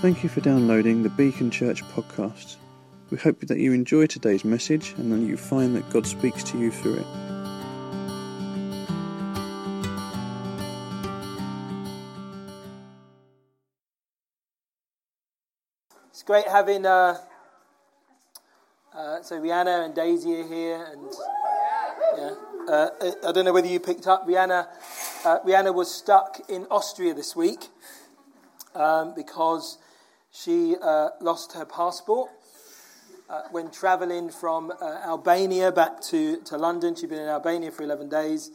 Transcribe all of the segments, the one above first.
Thank you for downloading the Beacon Church podcast. We hope that you enjoy today's message and that you find that God speaks to you through it. It's great having uh, uh, so Rihanna and Daisy are here, and yeah, uh, I don't know whether you picked up Rihanna. Uh, Rihanna was stuck in Austria this week um, because she uh, lost her passport uh, when travelling from uh, Albania back to, to London. She'd been in Albania for 11 days.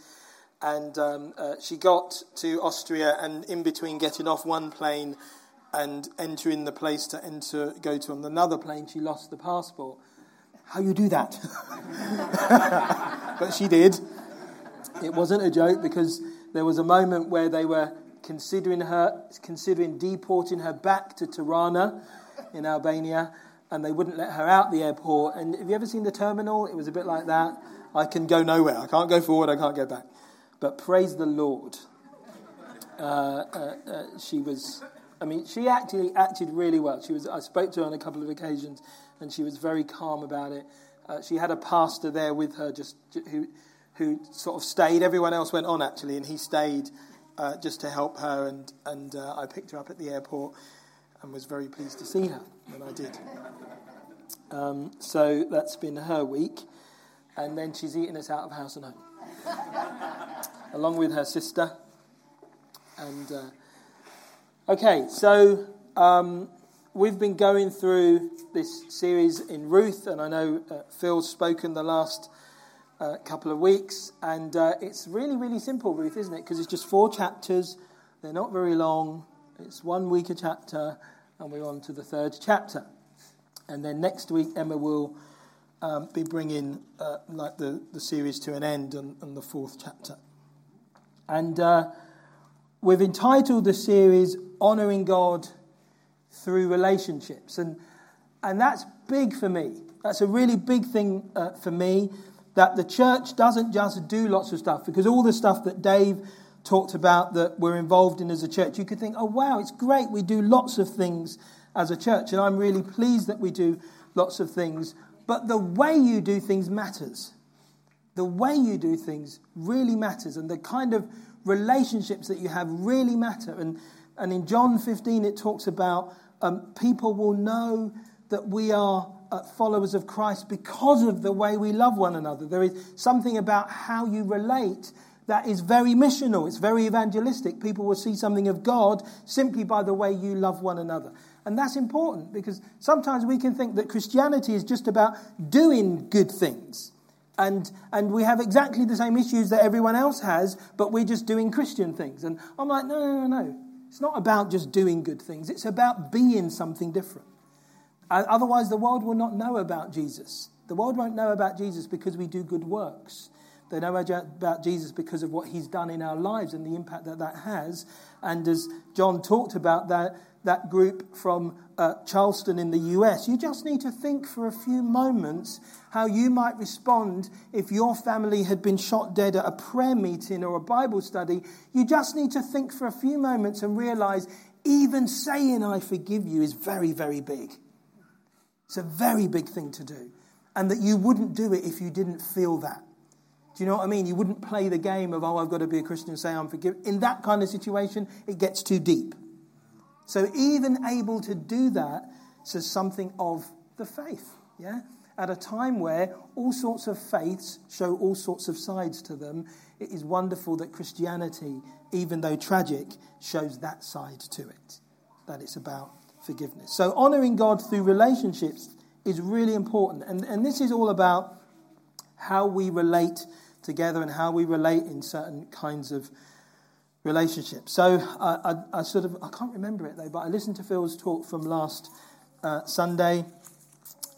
And um, uh, she got to Austria, and in between getting off one plane and entering the place to enter, go to on another plane, she lost the passport. How you do that? but she did. It wasn't a joke because there was a moment where they were considering her, considering deporting her back to Tirana in Albania, and they wouldn't let her out the airport. And have you ever seen the terminal? It was a bit like that. I can go nowhere. I can't go forward. I can't go back. But praise the Lord. Uh, uh, uh, she was. I mean, she actually acted really well. She was. I spoke to her on a couple of occasions, and she was very calm about it. Uh, she had a pastor there with her, just who, who sort of stayed. Everyone else went on actually, and he stayed uh, just to help her, and, and uh, I picked her up at the airport and was very pleased to see her when I did. Um, so that's been her week, and then she's eaten us out of house and home, along with her sister. And uh, okay, so um, we've been going through this series in Ruth, and I know uh, Phil's spoken the last a couple of weeks. And uh, it's really, really simple, Ruth, isn't it? Because it's just four chapters. They're not very long. It's one week a chapter, and we're on to the third chapter. And then next week, Emma will um, be bringing uh, like the, the series to an end and, on the fourth chapter. And uh, we've entitled the series Honouring God Through Relationships. And, and that's big for me. That's a really big thing uh, for me that the church doesn't just do lots of stuff, because all the stuff that Dave talked about that we're involved in as a church, you could think, oh, wow, it's great. We do lots of things as a church, and I'm really pleased that we do lots of things. But the way you do things matters. The way you do things really matters, and the kind of relationships that you have really matter. And, and in John 15, it talks about um, people will know that we are Uh, followers of Christ because of the way we love one another. There is something about how you relate that is very missional, it's very evangelistic. People will see something of God simply by the way you love one another. And that's important because sometimes we can think that Christianity is just about doing good things. And, and we have exactly the same issues that everyone else has, but we're just doing Christian things. And I'm like, no, no, no, no. It's not about just doing good things, it's about being something different. Otherwise, the world will not know about Jesus. The world won't know about Jesus because we do good works. They know about Jesus because of what he's done in our lives and the impact that that has. And as John talked about that, that group from uh, Charleston in the US, you just need to think for a few moments how you might respond if your family had been shot dead at a prayer meeting or a Bible study. You just need to think for a few moments and realize even saying I forgive you is very, very big. It's a very big thing to do. And that you wouldn't do it if you didn't feel that. Do you know what I mean? You wouldn't play the game of, oh, I've got to be a Christian and say I'm forgiven. In that kind of situation, it gets too deep. So even able to do that says something of the faith, yeah? At a time where all sorts of faiths show all sorts of sides to them, it is wonderful that Christianity, even though tragic, shows that side to it. That it's about forgiveness. So, honoring God through relationships is really important. And, and this is all about how we relate together and how we relate in certain kinds of relationships. So, I, I, I sort of, I can't remember it though, but I listened to Phil's talk from last uh, Sunday.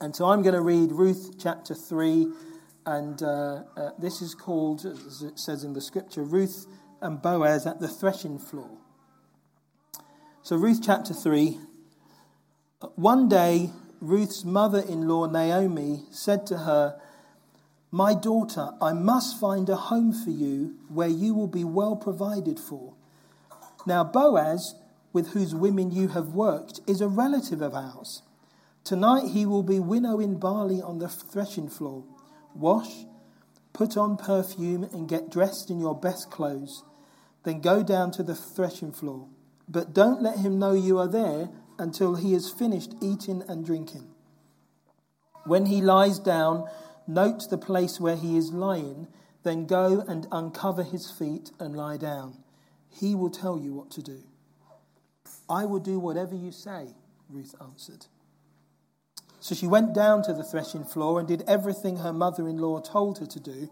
And so I'm going to read Ruth chapter 3. And uh, uh, this is called, as it says in the scripture, Ruth and Boaz at the threshing floor. So, Ruth chapter 3, one day, Ruth's mother in law, Naomi, said to her, My daughter, I must find a home for you where you will be well provided for. Now, Boaz with whose women you have worked, is a relative of ours. Tonight he will be winnowing barley on the threshing floor. Wash, put on perfume, and get dressed in your best clothes. Then go down to the threshing floor. But don't let him know you are there until he has finished eating and drinking. When he lies down, note the place where he is lying, then go and uncover his feet and lie down. He will tell you what to do. I will do whatever you say, Ruth answered. So she went down to the threshing floor and did everything her mother in law told her to do.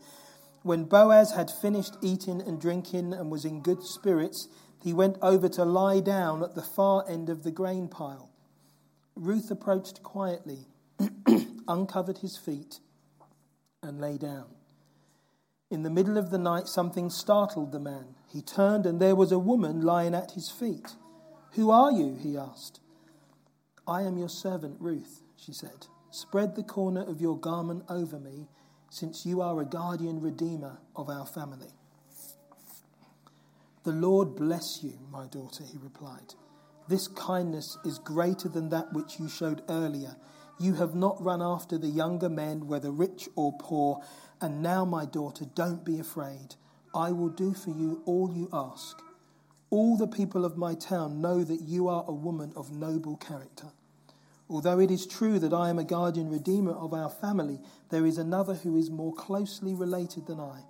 When Boaz had finished eating and drinking and was in good spirits, he went over to lie down at the far end of the grain pile. Ruth approached quietly, uncovered his feet, and lay down. In the middle of the night, something startled the man. He turned, and there was a woman lying at his feet. Who are you? he asked. I am your servant Ruth, she said. Spread the corner of your garment over me, since you are a guardian redeemer of our family. The Lord bless you, my daughter, he replied. This kindness is greater than that which you showed earlier. You have not run after the younger men, whether rich or poor. And now, my daughter, don't be afraid. I will do for you all you ask. All the people of my town know that you are a woman of noble character. Although it is true that I am a guardian redeemer of our family, there is another who is more closely related than I.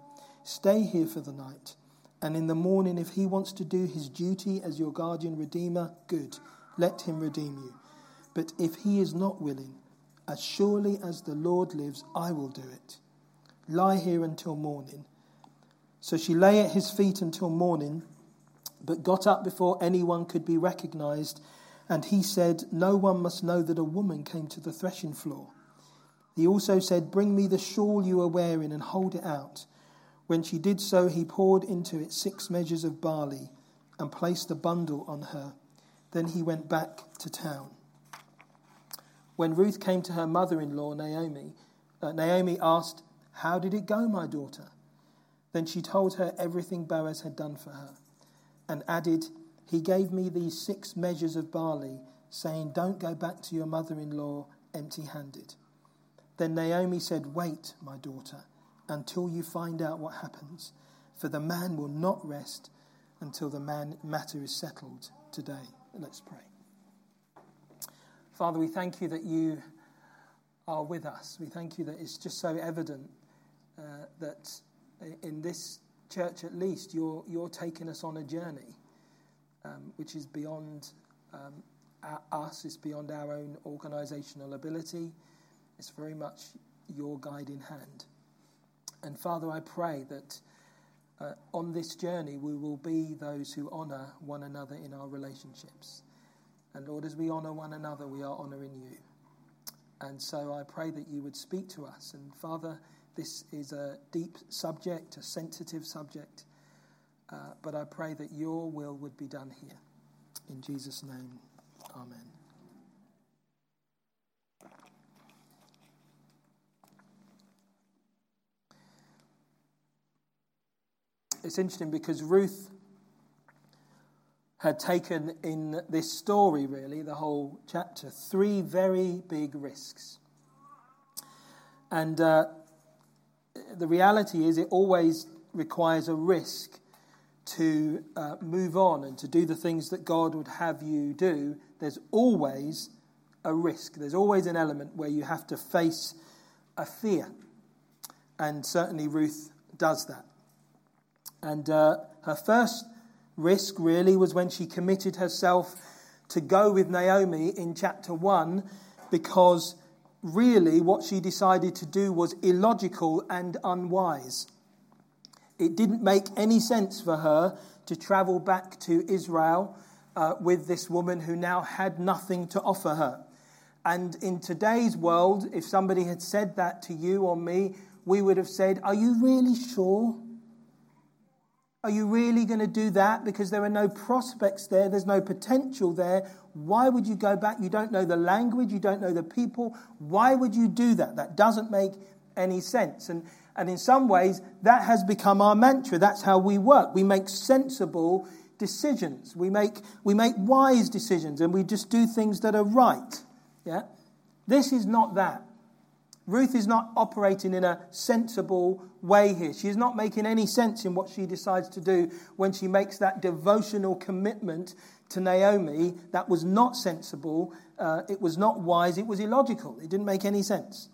Stay here for the night, and in the morning, if he wants to do his duty as your guardian redeemer, good, let him redeem you. But if he is not willing, as surely as the Lord lives, I will do it. Lie here until morning. So she lay at his feet until morning but got up before anyone could be recognized. And he said, No one must know that a woman came to the threshing floor. He also said, Bring me the shawl you are wearing and hold it out. When she did so, he poured into it six measures of barley and placed the bundle on her. Then he went back to town. When Ruth came to her mother in law, Naomi, uh, Naomi asked, How did it go, my daughter? Then she told her everything Boaz had done for her and added, He gave me these six measures of barley, saying, Don't go back to your mother in law empty handed. Then Naomi said, Wait, my daughter, until you find out what happens, for the man will not rest until the man matter is settled today. Let's pray. Father, we thank you that you are with us. We thank you that it's just so evident uh, that in this church, at least, you're, you're taking us on a journey um, which is beyond um, our, us, it's beyond our own organisational ability. It's very much your guiding hand. And Father, I pray that uh, on this journey we will be those who honour one another in our relationships. And Lord, as we honour one another, we are honouring you. And so I pray that you would speak to us. And Father, this is a deep subject, a sensitive subject, uh, but I pray that your will would be done here. In Jesus' name, Amen. It's interesting because Ruth had taken in this story, really, the whole chapter, three very big risks. And uh, the reality is, it always requires a risk to uh, move on and to do the things that God would have you do. There's always a risk. There's always an element where you have to face a fear. And certainly Ruth does that. And uh, her first risk really was when she committed herself to go with Naomi in chapter 1 because really what she decided to do was illogical and unwise. It didn't make any sense for her to travel back to Israel uh, with this woman who now had nothing to offer her. And in today's world, if somebody had said that to you or me, we would have said, Are you really sure? Are you really going to do that? Because there are no prospects there, there's no potential there. Why would you go back? You don't know the language, you don't know the people. Why would you do that? That doesn't make any sense. And, and in some ways, that has become our mantra. That's how we work. We make sensible decisions. We make, we make wise decisions and we just do things that are right. Yeah? This is not that. Ruth is not operating in a sensible way here. She is not making any sense in what she decides to do when she makes that devotional commitment to Naomi. That was not sensible. Uh, it was not wise. It was illogical. It didn't make any sense.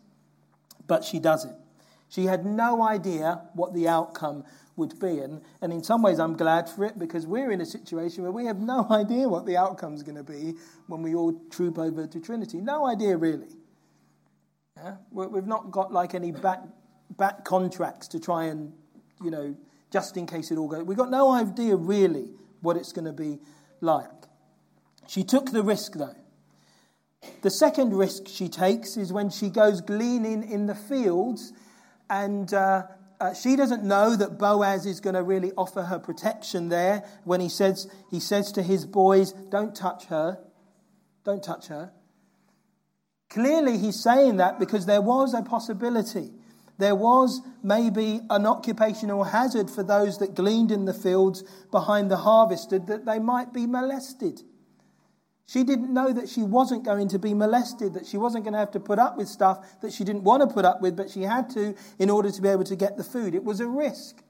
But she does it. She had no idea what the outcome would be. And, and in some ways, I'm glad for it because we're in a situation where we have no idea what the outcome is going to be when we all troop over to Trinity. No idea, really. Yeah? We've not got like any back, back contracts to try and, you know, just in case it all goes. We've got no idea, really, what it's going to be like. She took the risk, though. The second risk she takes is when she goes gleaning in the fields and uh, uh, she doesn't know that Boaz is going to really offer her protection there when he says, he says to his boys, Don't touch her. Don't touch her. Clearly, he's saying that because there was a possibility. There was maybe an occupational hazard for those that gleaned in the fields behind the harvested that they might be molested. She didn't know that she wasn't going to be molested, that she wasn't going to have to put up with stuff that she didn't want to put up with, but she had to in order to be able to get the food. It was a risk.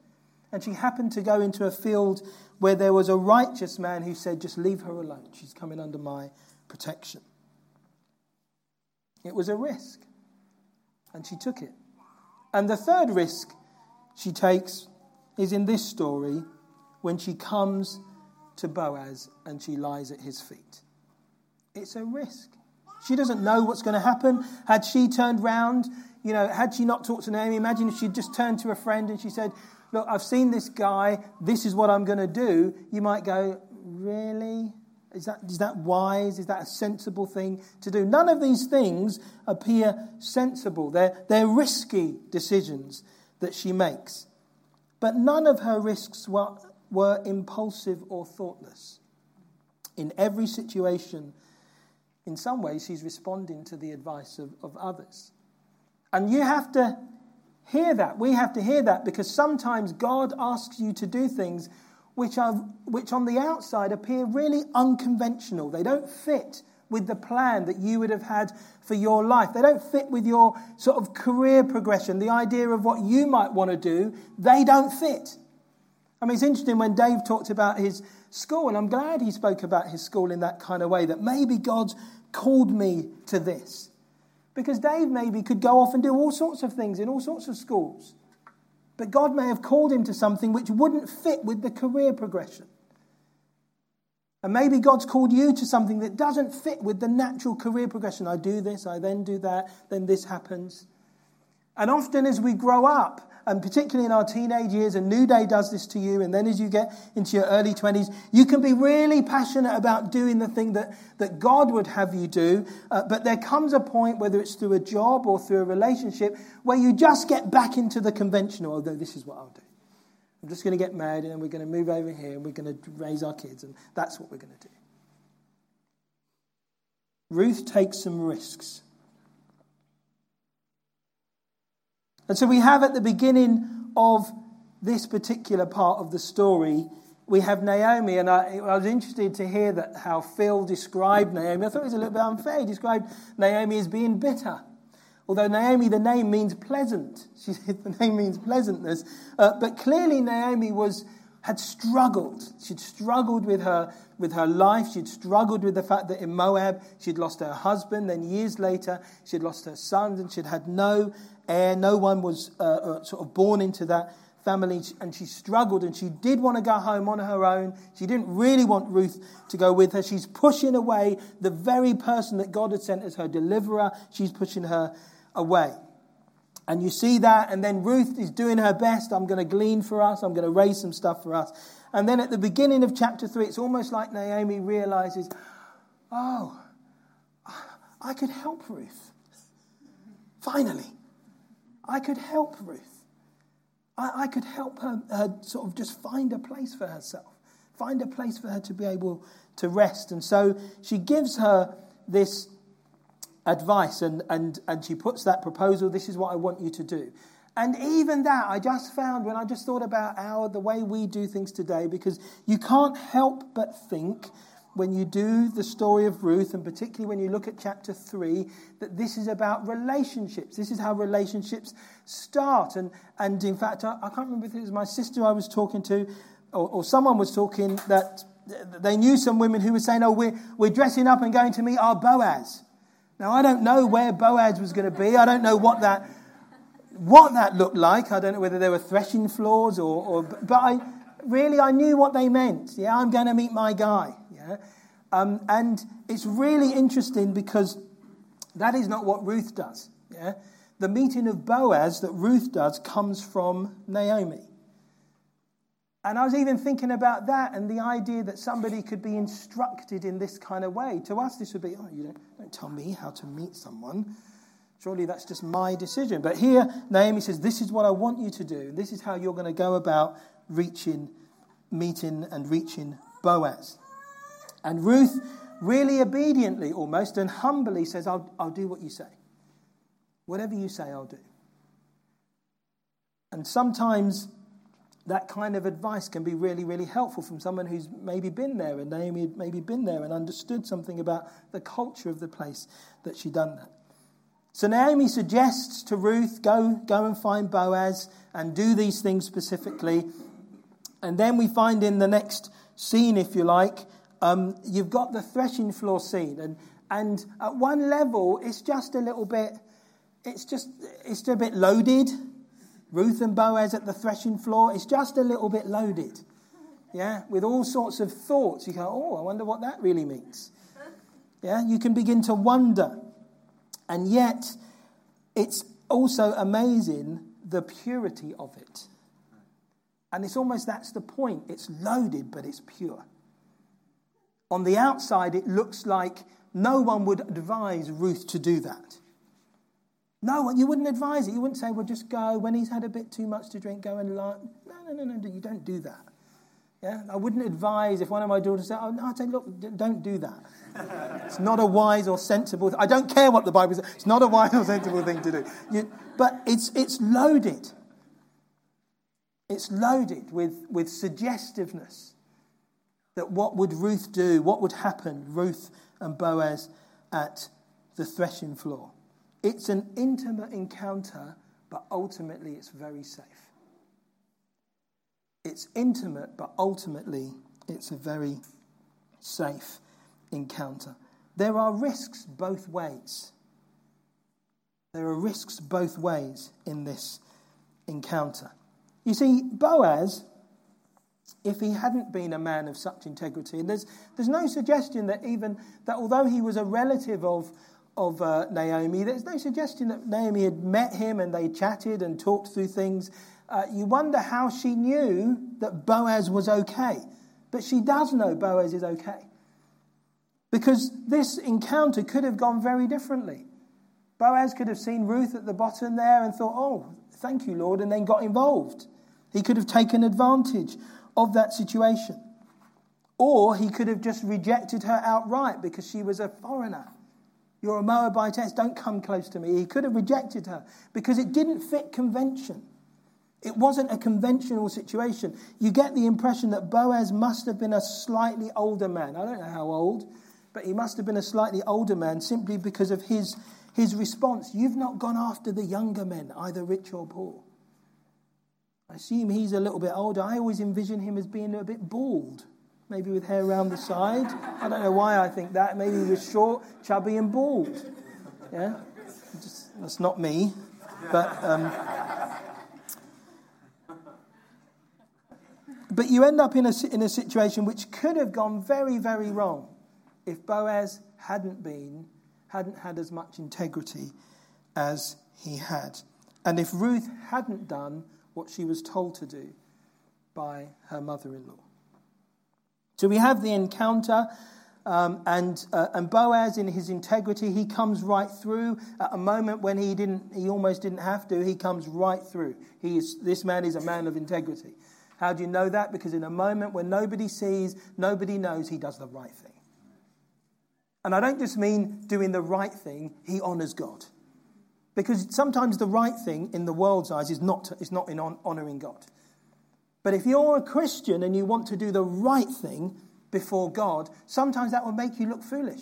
And she happened to go into a field where there was a righteous man who said, Just leave her alone. She's coming under my protection. It was a risk. And she took it. And the third risk she takes is in this story when she comes to Boaz and she lies at his feet. It's a risk. She doesn't know what's going to happen. Had she turned round, you know, had she not talked to Naomi, imagine if she'd just turned to a friend and she said, Look, I've seen this guy, this is what I'm going to do. You might go, Really? Is that, is that wise? Is that a sensible thing to do? None of these things appear sensible. They're, they're risky decisions that she makes. But none of her risks were, were impulsive or thoughtless. In every situation, in some ways, she's responding to the advice of, of others. And you have to hear that. We have to hear that because sometimes God asks you to do things which, are, which on the outside appear really unconventional. They don't fit with the plan that you would have had for your life. They don't fit with your sort of career progression, the idea of what you might want to do. They don't fit. I mean, it's interesting when Dave talked about his school, and I'm glad he spoke about his school in that kind of way that maybe God's called me to this. Because Dave maybe could go off and do all sorts of things in all sorts of schools. But God may have called him to something which wouldn't fit with the career progression. And maybe God's called you to something that doesn't fit with the natural career progression. I do this, I then do that, then this happens. And often as we grow up, and particularly in our teenage years, a new day does this to you, and then as you get into your early 20s, you can be really passionate about doing the thing that, that God would have you do. Uh, but there comes a point, whether it's through a job or through a relationship, where you just get back into the conventional, although this is what I'll do. I'm just going to get married, and then we're going to move over here, and we're going to raise our kids, and that's what we're going to do. Ruth takes some risks. And so we have at the beginning of this particular part of the story, we have Naomi, and I, I, was interested to hear that how Phil described Naomi. I thought it was a little bit unfair. He described Naomi as being bitter. Although Naomi, the name means pleasant. She, said the name means pleasantness. Uh, but clearly Naomi was, had struggled. She'd struggled with her, with her life. She'd struggled with the fact that in Moab she'd lost her husband. Then years later she'd lost her sons and she'd had no heir. No one was uh, uh, sort of born into that family, and she struggled and she did want to go home on her own. She didn't really want Ruth to go with her. She's pushing away the very person that God had sent as her deliverer. She's pushing her away. And you see that, and then Ruth is doing her best. I'm going to glean for us, I'm going to raise some stuff for us. And then at the beginning of chapter 3, it's almost like Naomi realizes, oh, I could help Ruth. Finally. I could help Ruth. I, I could help her, her sort of just find a place for herself, find a place for her to be able to rest. And so she gives her this advice and, and, and she puts that proposal this is what I want you to do. And even that, I just found when I just thought about our the way we do things today, because you can't help but think when you do the story of Ruth, and particularly when you look at chapter 3, that this is about relationships. This is how relationships start. And, and in fact, I, I can't remember if it was my sister I was talking to, or, or someone was talking that they knew some women who were saying, Oh, we're, we're dressing up and going to meet our Boaz. Now, I don't know where Boaz was going to be. I don't know what that what that looked like. I don't know whether there were threshing floors or, or but I really I knew what they meant. Yeah, I'm going to meet my guy. Yeah, um, and it's really interesting because that is not what Ruth does. Yeah, the meeting of Boaz that Ruth does comes from Naomi. And I was even thinking about that and the idea that somebody could be instructed in this kind of way. To us, this would be, oh, you don't, don't tell me how to meet someone. Surely that's just my decision. But here, Naomi says, This is what I want you to do. This is how you're going to go about reaching, meeting, and reaching Boaz. And Ruth, really obediently almost and humbly, says, I'll, I'll do what you say. Whatever you say, I'll do. And sometimes that kind of advice can be really, really helpful from someone who's maybe been there, and Naomi had maybe been there and understood something about the culture of the place that she'd done that. So Naomi suggests to Ruth, go, go and find Boaz and do these things specifically. And then we find in the next scene, if you like, um, you've got the threshing floor scene. And, and at one level, it's just a little bit, it's just, it's just a bit loaded. Ruth and Boaz at the threshing floor, is just a little bit loaded. Yeah, with all sorts of thoughts. You go, oh, I wonder what that really means. Yeah, you can begin to wonder. And yet, it's also amazing the purity of it. And it's almost that's the point. It's loaded, but it's pure. On the outside, it looks like no one would advise Ruth to do that. No you wouldn't advise it. You wouldn't say, well, just go when he's had a bit too much to drink, go and lie. No, no, no, no, you don't do that. Yeah? I wouldn't advise if one of my daughters said, oh, no, I'd say, look, don't do that. it's not a wise or sensible I don't care what the Bible says. It's not a wise or sensible thing to do. You, but it's, it's loaded. It's loaded with, with suggestiveness that what would Ruth do? What would happen, Ruth and Boaz at the threshing floor? It's an intimate encounter, but ultimately it's very safe. It's intimate, but ultimately it's a very safe encounter. There are risks both ways. There are risks both ways in this encounter. You see, Boaz, if he hadn't been a man of such integrity, and there's, there's no suggestion that even that although he was a relative of, of uh, Naomi, there's no suggestion that Naomi had met him and they chatted and talked through things uh, you wonder how she knew that Boaz was okay. But she does know Boaz is okay. Because this encounter could have gone very differently. Boaz could have seen Ruth at the bottom there and thought, oh, thank you, Lord, and then got involved. He could have taken advantage of that situation. Or he could have just rejected her outright because she was a foreigner. You're a Moabitess, don't come close to me. He could have rejected her because it didn't fit convention. It wasn't a conventional situation. You get the impression that Boaz must have been a slightly older man. I don't know how old, but he must have been a slightly older man simply because of his, his response. You've not gone after the younger men, either rich or poor. I assume he's a little bit older. I always envision him as being a bit bald, maybe with hair around the side. I don't know why I think that. Maybe he was short, chubby, and bald. Yeah? Just, that's not me. But. Um, But you end up in a, in a situation which could have gone very, very wrong if Boaz hadn't been, hadn't had as much integrity as he had. And if Ruth hadn't done what she was told to do by her mother in law. So we have the encounter, um, and, uh, and Boaz, in his integrity, he comes right through at a moment when he, didn't, he almost didn't have to. He comes right through. He is, this man is a man of integrity. How do you know that? Because in a moment when nobody sees, nobody knows, he does the right thing. And I don't just mean doing the right thing, he honors God. Because sometimes the right thing in the world's eyes is not, is not in honoring God. But if you're a Christian and you want to do the right thing before God, sometimes that will make you look foolish.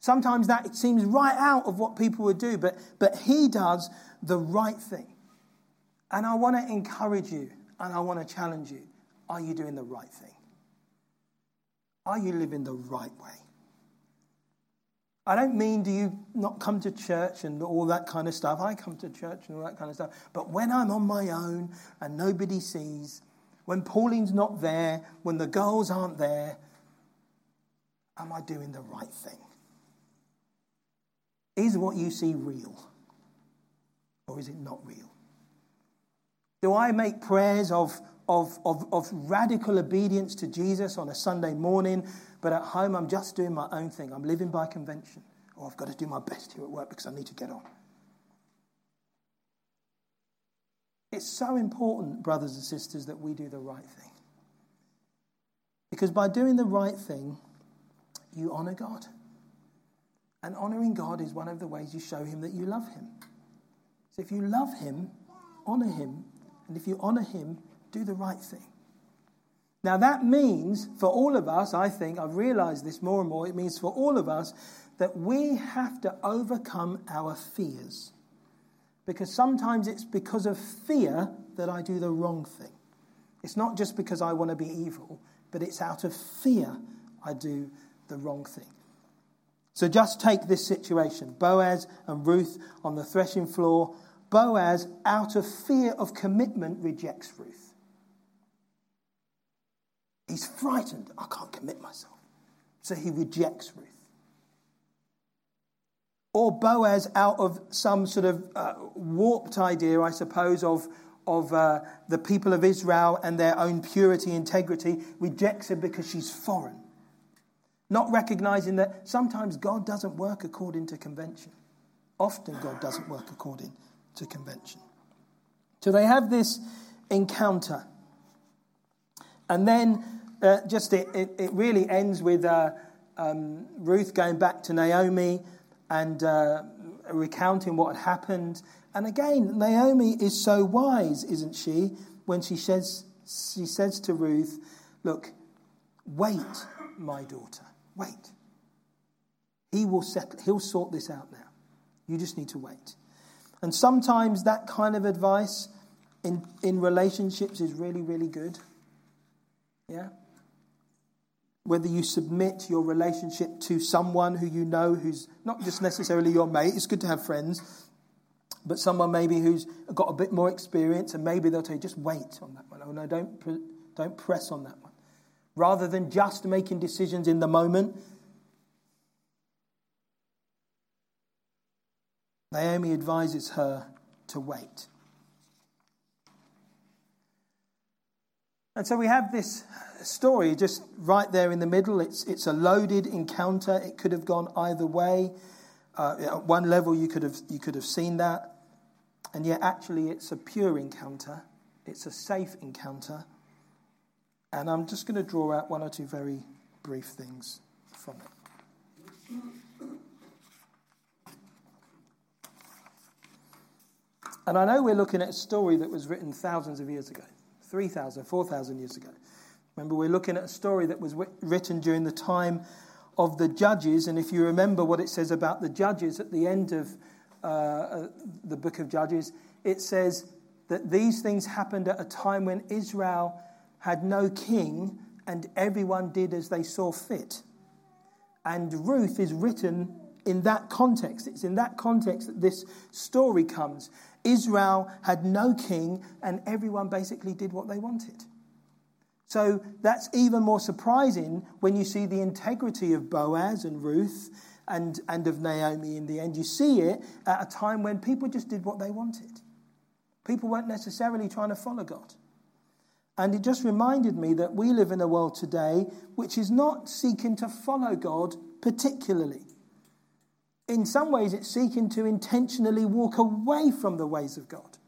Sometimes that seems right out of what people would do, but, but He does the right thing. And I want to encourage you and I want to challenge you. Are you doing the right thing? Are you living the right way? I don't mean do you not come to church and all that kind of stuff. I come to church and all that kind of stuff. But when I'm on my own and nobody sees, when Pauline's not there, when the girls aren't there, am I doing the right thing? Is what you see real? Or is it not real? Do I make prayers of, of, of, of radical obedience to Jesus on a Sunday morning, but at home I'm just doing my own thing? I'm living by convention. Or I've got to do my best here at work because I need to get on. It's so important, brothers and sisters, that we do the right thing. Because by doing the right thing, you honor God. And honoring God is one of the ways you show Him that you love Him. So if you love Him, honor Him. And if you honor Him, do the right thing. Now, that means for all of us, I think, I've realized this more and more, it means for all of us that we have to overcome our fears. Because sometimes it's because of fear that I do the wrong thing. It's not just because I want to be evil, but it's out of fear I do the wrong thing. So just take this situation Boaz and Ruth on the threshing floor. Boaz, out of fear of commitment, rejects Ruth. He's frightened. I can't commit myself. So he rejects Ruth. Or Boaz, out of some sort of uh, warped idea, I suppose, of, of uh, the people of Israel and their own purity, integrity, rejects her because she's foreign not recognizing that sometimes God doesn't work according to convention. Often, God doesn't work according to convention. So they have this encounter. And then uh, just it, it, it, really ends with uh, um, Ruth going back to Naomi and uh, recounting what had happened. And again, Naomi is so wise, isn't she, when she says, she says to Ruth, Look, wait, my daughter. Wait. He will settle, he'll sort this out now. You just need to wait. And sometimes that kind of advice in, in relationships is really, really good. Yeah? Whether you submit your relationship to someone who you know who's not just necessarily your mate, it's good to have friends, but someone maybe who's got a bit more experience, and maybe they'll tell you, just wait on that one. Oh, no, don't, don't press on that one rather than just making decisions in the moment. Naomi advises her to wait. And so we have this story just right there in the middle. It's, it's a loaded encounter. It could have gone either way. Uh, at one level, you could, have, you could have seen that. And yet, actually, it's a pure encounter, it's a safe encounter. And I'm just going to draw out one or two very brief things from it. And I know we're looking at a story that was written thousands of years ago 3,000, 4,000 years ago. Remember, we're looking at a story that was written during the time of the judges. And if you remember what it says about the judges at the end of uh, the book of Judges, it says that these things happened at a time when Israel had no king, and everyone did as they saw fit. And Ruth is written in that context. It's in that context that this story comes. Israel had no king, and everyone basically did what they wanted. So that's even more surprising when you see the integrity of Boaz and Ruth and, and of Naomi in the end. You see it at a time when people just did what they wanted. People weren't necessarily trying to follow God. And it just reminded me that we live in a world today which is not seeking to follow God particularly. In some ways, it's seeking to intentionally walk away from the ways of God.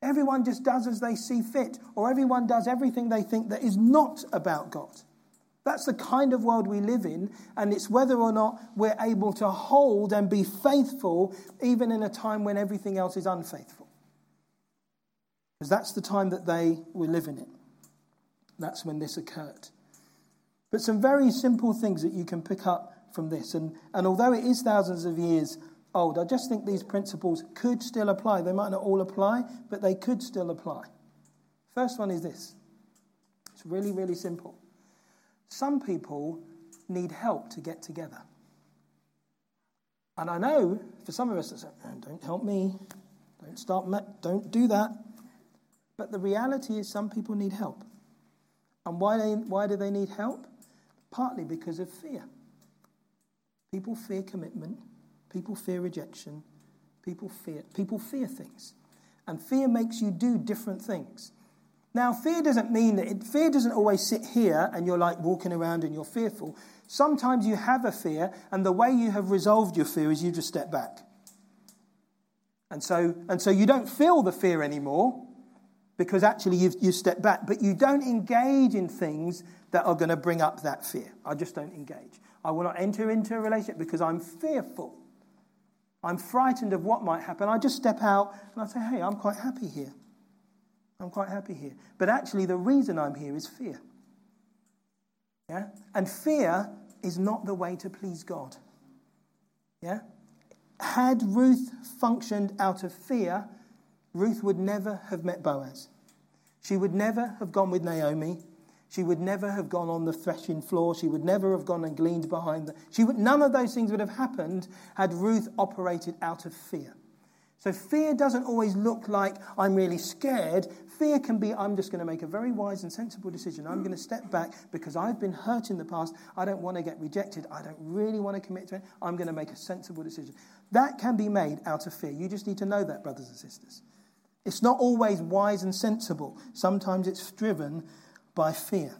Everyone just does as they see fit, or everyone does everything they think that is not about God. That's the kind of world we live in, and it's whether or not we're able to hold and be faithful even in a time when everything else is unfaithful. Because that's the time that they were living in. That's when this occurred. But some very simple things that you can pick up from this. And, and although it is thousands of years old, I just think these principles could still apply. They might not all apply, but they could still apply. First one is this it's really, really simple. Some people need help to get together. And I know for some of us, say, don't help me, don't start, don't do that. But the reality is, some people need help. And why, they, why do they need help? Partly because of fear. People fear commitment, people fear rejection, people fear, people fear things. And fear makes you do different things. Now, fear doesn't mean that it, fear doesn't always sit here and you're like walking around and you're fearful. Sometimes you have a fear, and the way you have resolved your fear is you just step back. And so, and so you don't feel the fear anymore because actually you've, you stepped back, but you don't engage in things that are going to bring up that fear. I just don't engage. I will not enter into a relationship because I'm fearful. I'm frightened of what might happen. I just step out and I say, hey, I'm quite happy here. I'm quite happy here. But actually, the reason I'm here is fear. Yeah? And fear is not the way to please God. Yeah? Had Ruth functioned out of fear, Ruth would never have met Boaz. She would never have gone with Naomi. She would never have gone on the threshing floor. She would never have gone and gleaned behind the. She would, none of those things would have happened had Ruth operated out of fear. So fear doesn't always look like I'm really scared. Fear can be I'm just going to make a very wise and sensible decision. I'm going to step back because I've been hurt in the past. I don't want to get rejected. I don't really want to commit to it. I'm going to make a sensible decision. That can be made out of fear. You just need to know that, brothers and sisters. It's not always wise and sensible, sometimes it's driven by fear.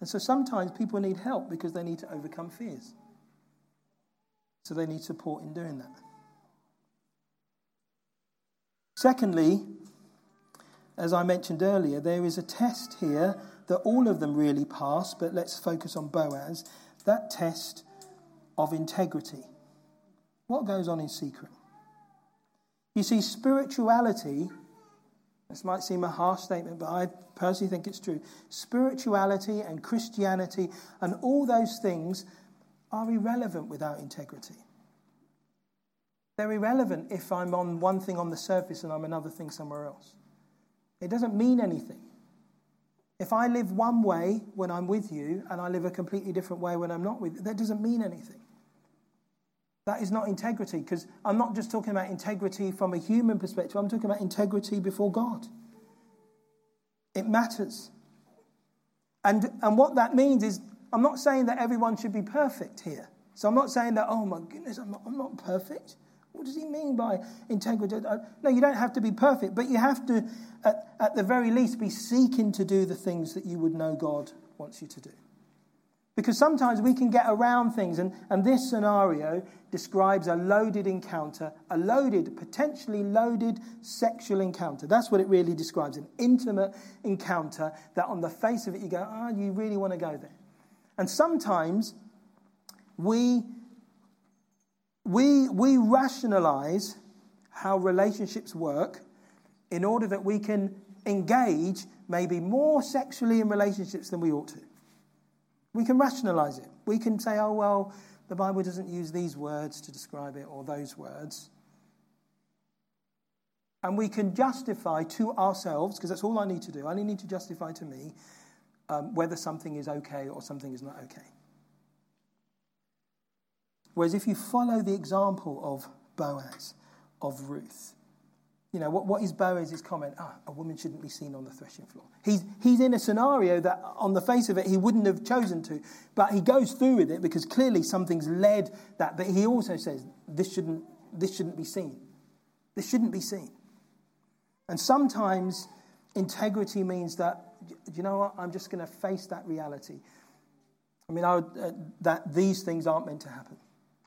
And so sometimes people need help because they need to overcome fears. So they need support in doing that. Secondly, as I mentioned earlier, there is a test here that all of them really pass, but let's focus on Boaz that test of integrity. What goes on in secret? You see, spirituality, this might seem a harsh statement, but I personally think it's true. Spirituality and Christianity and all those things are irrelevant without integrity. They're irrelevant if I'm on one thing on the surface and I'm another thing somewhere else. It doesn't mean anything. If I live one way when I'm with you and I live a completely different way when I'm not with you, that doesn't mean anything. That is not integrity because I'm not just talking about integrity from a human perspective, I'm talking about integrity before God. It matters. And, and what that means is I'm not saying that everyone should be perfect here. So I'm not saying that, oh my goodness, I'm not, I'm not perfect. What does he mean by integrity? Uh, no, you don't have to be perfect, but you have to, at, at the very least, be seeking to do the things that you would know God wants you to do. Because sometimes we can get around things, and, and this scenario describes a loaded encounter, a loaded, potentially loaded sexual encounter. That's what it really describes an intimate encounter that on the face of it you go, ah, oh, you really want to go there. And sometimes we, we, we rationalize how relationships work in order that we can engage maybe more sexually in relationships than we ought to. We can rationalize it. We can say, oh, well, the Bible doesn't use these words to describe it or those words. And we can justify to ourselves, because that's all I need to do. I only need to justify to me um, whether something is okay or something is not okay. Whereas if you follow the example of Boaz, of Ruth, you know, what, what is Boaz's comment? Ah, a woman shouldn't be seen on the threshing floor. He's, he's in a scenario that, on the face of it, he wouldn't have chosen to, but he goes through with it because clearly something's led that. But he also says, this shouldn't, this shouldn't be seen. This shouldn't be seen. And sometimes integrity means that you know what? I'm just going to face that reality. I mean, I would, uh, that these things aren't meant to happen.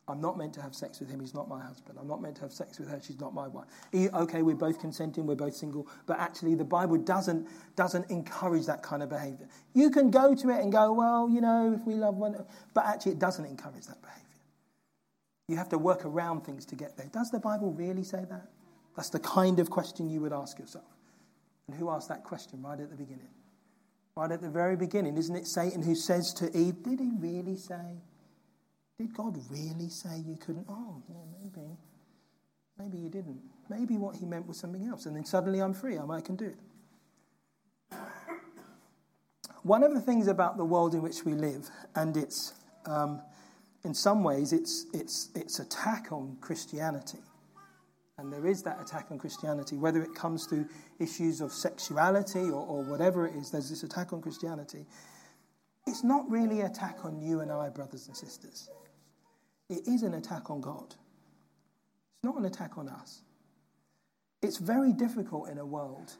I'm not meant to have sex with him, he's not my husband. I'm not meant to have sex with her, she's not my wife. Okay, we're both consenting, we're both single, but actually the Bible doesn't, doesn't encourage that kind of behavior. You can go to it and go, well, you know, if we love one, but actually it doesn't encourage that behavior. You have to work around things to get there. Does the Bible really say that? That's the kind of question you would ask yourself. And who asked that question right at the beginning? Right at the very beginning, isn't it Satan who says to Eve, Did he really say? Did God really say you couldn't? Oh, yeah, maybe. Maybe he didn't. Maybe what he meant was something else. And then suddenly I'm free. I can do it. One of the things about the world in which we live, and it's, um, in some ways, it's, it's, it's attack on Christianity. And there is that attack on Christianity, whether it comes to issues of sexuality or, or whatever it is, there's this attack on Christianity. It's not really attack on you and I, brothers and sisters. It is an attack on God. It's not an attack on us. It's very difficult in a world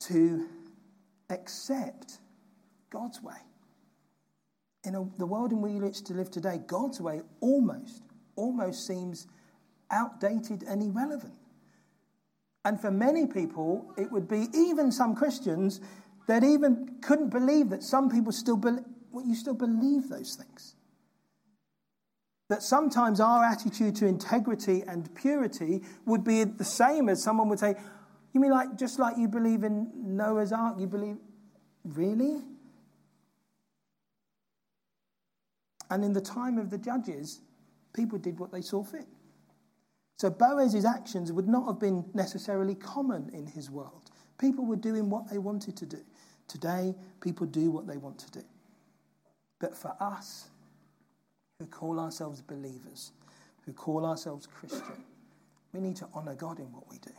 to accept God's way. In a, the world in which we live today, God's way almost, almost seems outdated and irrelevant. And for many people, it would be even some Christians that even couldn't believe that some people still believe, well, you still believe those things that sometimes our attitude to integrity and purity would be the same as someone would say, You mean like just like you believe in Noah's Ark? You believe, really? And in the time of the judges, people did what they saw fit. So Boaz's actions would not have been necessarily common in his world. People were doing what they wanted to do. Today, people do what they want to do. But for us, who call ourselves believers, who call ourselves Christian, we need to honor God in what we do.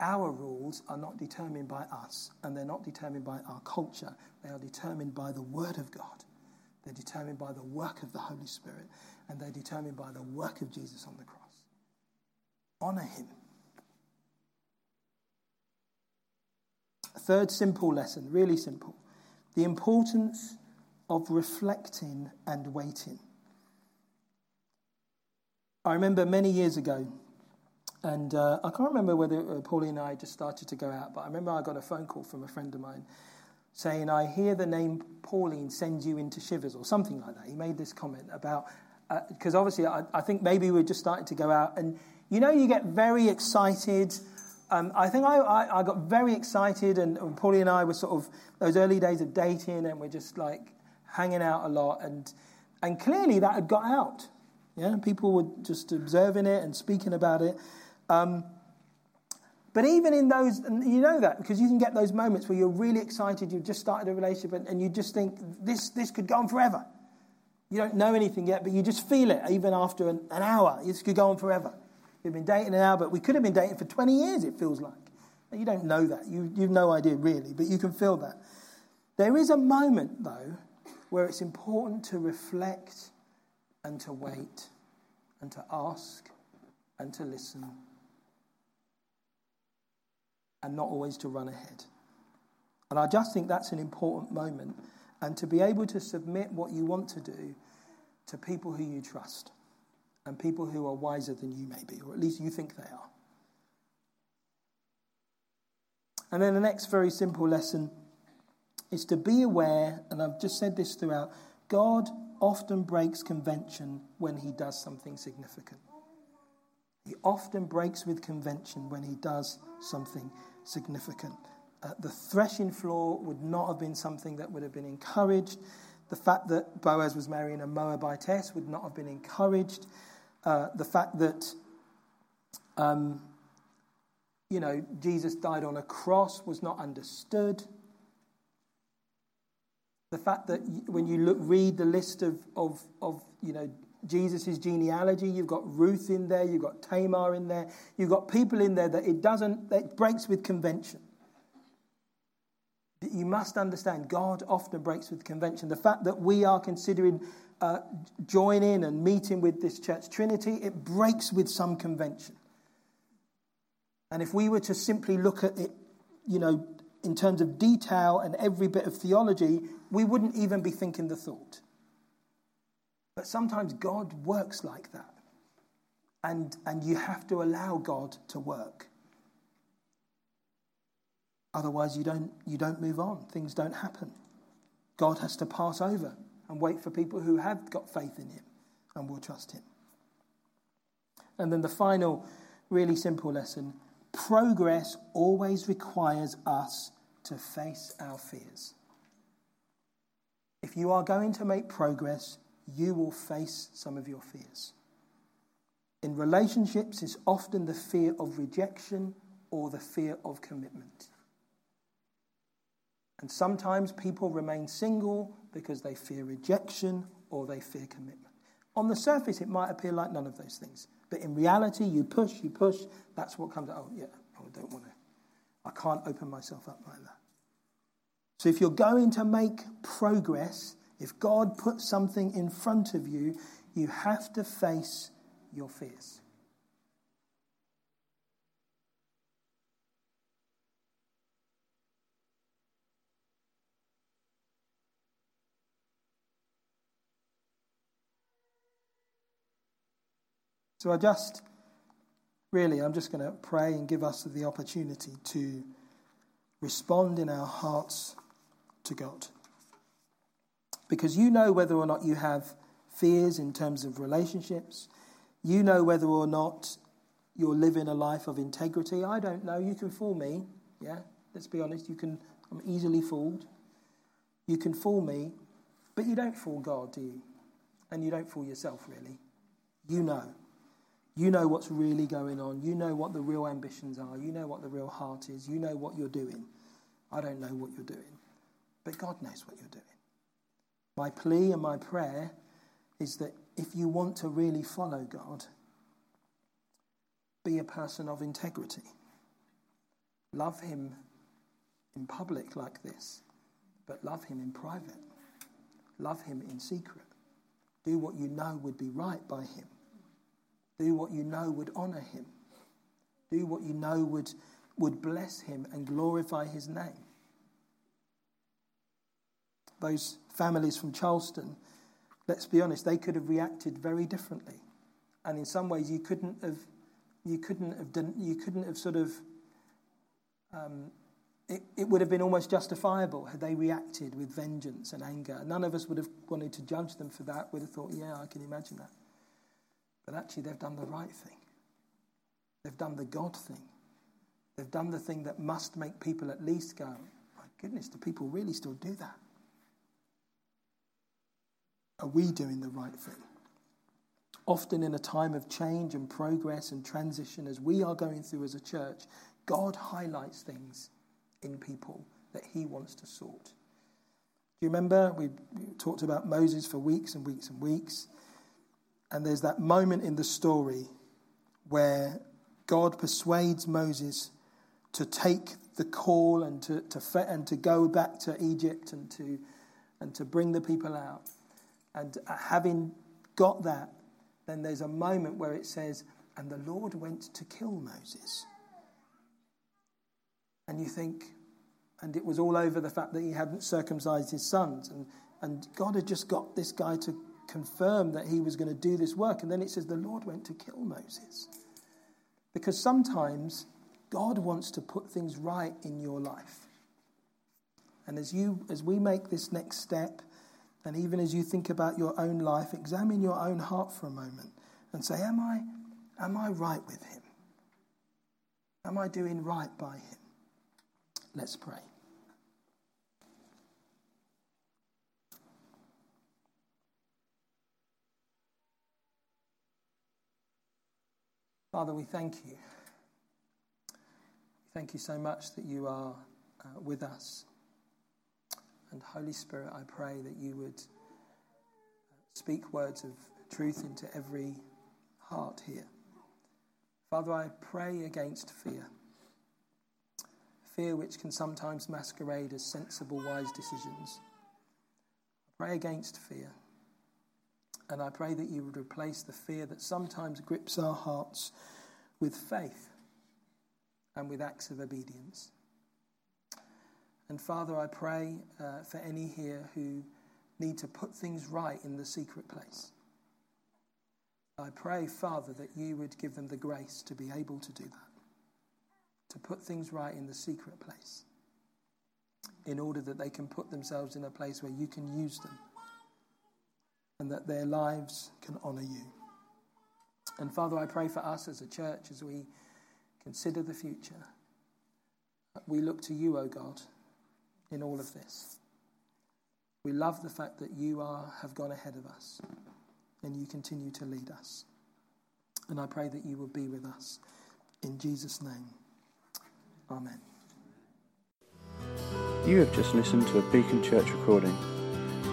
Our rules are not determined by us, and they're not determined by our culture. They are determined by the Word of God. They're determined by the work of the Holy Spirit, and they're determined by the work of Jesus on the cross. Honor Him. Third simple lesson, really simple. The importance of reflecting and waiting. I remember many years ago, and uh, I can't remember whether uh, Pauline and I just started to go out, but I remember I got a phone call from a friend of mine saying, I hear the name Pauline sends you into shivers, or something like that. He made this comment about, because uh, obviously I, I, think maybe we are just starting to go out, and you know, you get very excited. Um, I think I, I, I, got very excited, and, and Pauline and I were sort of those early days of dating, and we're just like hanging out a lot, and and clearly that had got out. Yeah, people were just observing it and speaking about it. Um, but even in those, you know that because you can get those moments where you're really excited, you've just started a relationship, and, and you just think this this could go on forever. You don't know anything yet, but you just feel it even after an, an hour. This could go on forever. We've been dating an hour, but we could have been dating for 20 years, it feels like. You don't know that. You, you've no idea really, but you can feel that. There is a moment, though, where it's important to reflect and to wait and to ask and to listen and not always to run ahead. And I just think that's an important moment and to be able to submit what you want to do to people who you trust and people who are wiser than you, maybe, or at least you think they are. And then the next very simple lesson is to be aware, and I've just said this throughout God often breaks convention when he does something significant. He often breaks with convention when he does something significant. Uh, the threshing floor would not have been something that would have been encouraged. The fact that Boaz was marrying a Moabitess would not have been encouraged. Uh, the fact that, um, you know, Jesus died on a cross was not understood. The fact that when you look, read the list of, of, of you know, Jesus' genealogy, you've got Ruth in there, you've got Tamar in there, you've got people in there that it doesn't, that it breaks with convention. You must understand, God often breaks with convention. The fact that we are considering uh, joining and meeting with this church Trinity, it breaks with some convention. And if we were to simply look at it, you know, in terms of detail and every bit of theology, we wouldn't even be thinking the thought. But sometimes God works like that. And, and you have to allow God to work. Otherwise, you don't, you don't move on. Things don't happen. God has to pass over and wait for people who have got faith in Him and will trust Him. And then the final, really simple lesson progress always requires us to face our fears. If you are going to make progress, you will face some of your fears. In relationships, it's often the fear of rejection or the fear of commitment. And sometimes people remain single because they fear rejection or they fear commitment. On the surface, it might appear like none of those things. But in reality, you push, you push, that's what comes out. Oh, yeah, oh, I don't want to. I can't open myself up like that. So if you're going to make progress, if God puts something in front of you, you have to face your fears. So I just, really, I'm just going to pray and give us the opportunity to respond in our hearts to God. Because you know whether or not you have fears in terms of relationships. You know whether or not you're living a life of integrity. I don't know. You can fool me. Yeah, let's be honest. You can. I'm easily fooled. You can fool me, but you don't fool God, do you? And you don't fool yourself, really. You know. You know what's really going on. You know what the real ambitions are. You know what the real heart is. You know what you're doing. I don't know what you're doing, but God knows what you're doing. My plea and my prayer is that if you want to really follow God, be a person of integrity. Love Him in public like this, but love Him in private. Love Him in secret. Do what you know would be right by Him do what you know would honor him. Do what you know would, would bless him and glorify his name. Those families from Charleston, let's be honest, they could have reacted very differently. And in some ways, you couldn't have, you couldn't have done, you couldn't have sort of, um, it, it would have been almost justifiable had they reacted with vengeance and anger. None of us would have wanted to judge them for that. Would have thought, yeah, I can imagine that. But actually, they've done the right thing. They've done the God thing. They've done the thing that must make people at least go, my goodness, do people really still do that? Are we doing the right thing? Often, in a time of change and progress and transition, as we are going through as a church, God highlights things in people that He wants to sort. Do you remember? We talked about Moses for weeks and weeks and weeks. And there's that moment in the story where God persuades Moses to take the call and to, to, and to go back to Egypt and to, and to bring the people out. And uh, having got that, then there's a moment where it says, And the Lord went to kill Moses. And you think, and it was all over the fact that he hadn't circumcised his sons. And, and God had just got this guy to confirm that he was going to do this work. And then it says the Lord went to kill Moses. Because sometimes God wants to put things right in your life. And as you as we make this next step, and even as you think about your own life, examine your own heart for a moment and say, Am I am I right with him? Am I doing right by him? Let's pray. Father, we thank you. Thank you so much that you are uh, with us. And Holy Spirit, I pray that you would speak words of truth into every heart here. Father, I pray against fear. Fear which can sometimes masquerade as sensible, wise decisions. I pray against fear. And I pray that you would replace the fear that sometimes grips our hearts with faith and with acts of obedience. And Father, I pray uh, for any here who need to put things right in the secret place. I pray, Father, that you would give them the grace to be able to do that, to put things right in the secret place, in order that they can put themselves in a place where you can use them and that their lives can honour you. And Father, I pray for us as a church as we consider the future. We look to you, O oh God, in all of this. We love the fact that you are, have gone ahead of us and you continue to lead us. And I pray that you will be with us. In Jesus' name, Amen. You have just listened to a Beacon Church recording.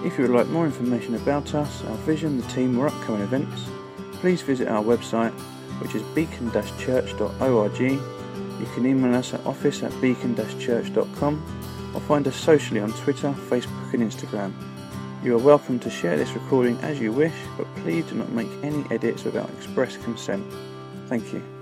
If you would like more information about us, our vision, the team, or upcoming events, please visit our website, which is beacon-church.org. You can email us at office at beacon-church.com or find us socially on Twitter, Facebook, and Instagram. You are welcome to share this recording as you wish, but please do not make any edits without express consent. Thank you.